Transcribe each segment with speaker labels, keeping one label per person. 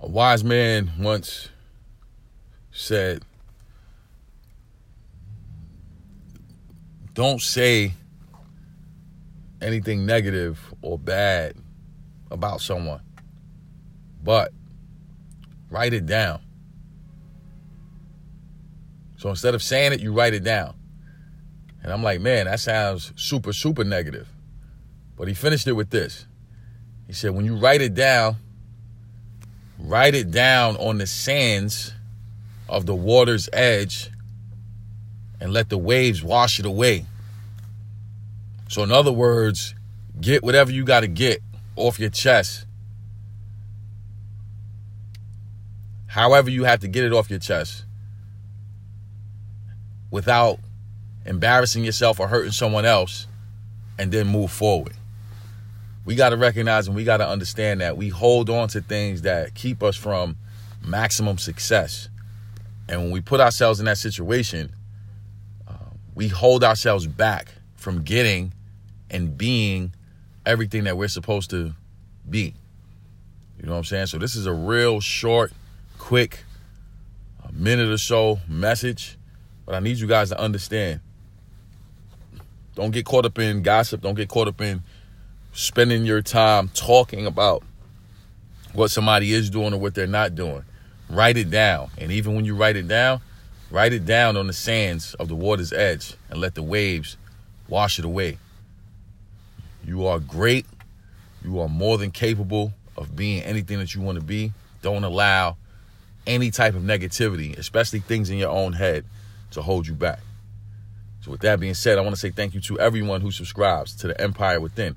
Speaker 1: A wise man once said, Don't say anything negative or bad about someone, but write it down. So instead of saying it, you write it down. And I'm like, man, that sounds super, super negative. But he finished it with this. He said, when you write it down, write it down on the sands of the water's edge and let the waves wash it away. So, in other words, get whatever you got to get off your chest. However, you have to get it off your chest without embarrassing yourself or hurting someone else and then move forward. We got to recognize and we got to understand that we hold on to things that keep us from maximum success. And when we put ourselves in that situation, uh, we hold ourselves back from getting and being everything that we're supposed to be. You know what I'm saying? So this is a real short, quick, minute or so message, but I need you guys to understand. Don't get caught up in gossip. Don't get caught up in spending your time talking about what somebody is doing or what they're not doing. Write it down. And even when you write it down, write it down on the sands of the water's edge and let the waves wash it away. You are great. You are more than capable of being anything that you want to be. Don't allow any type of negativity, especially things in your own head, to hold you back. So, with that being said, I want to say thank you to everyone who subscribes to the Empire Within.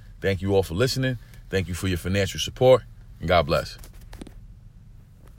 Speaker 1: Thank you all for listening. Thank you for your financial support, and God bless.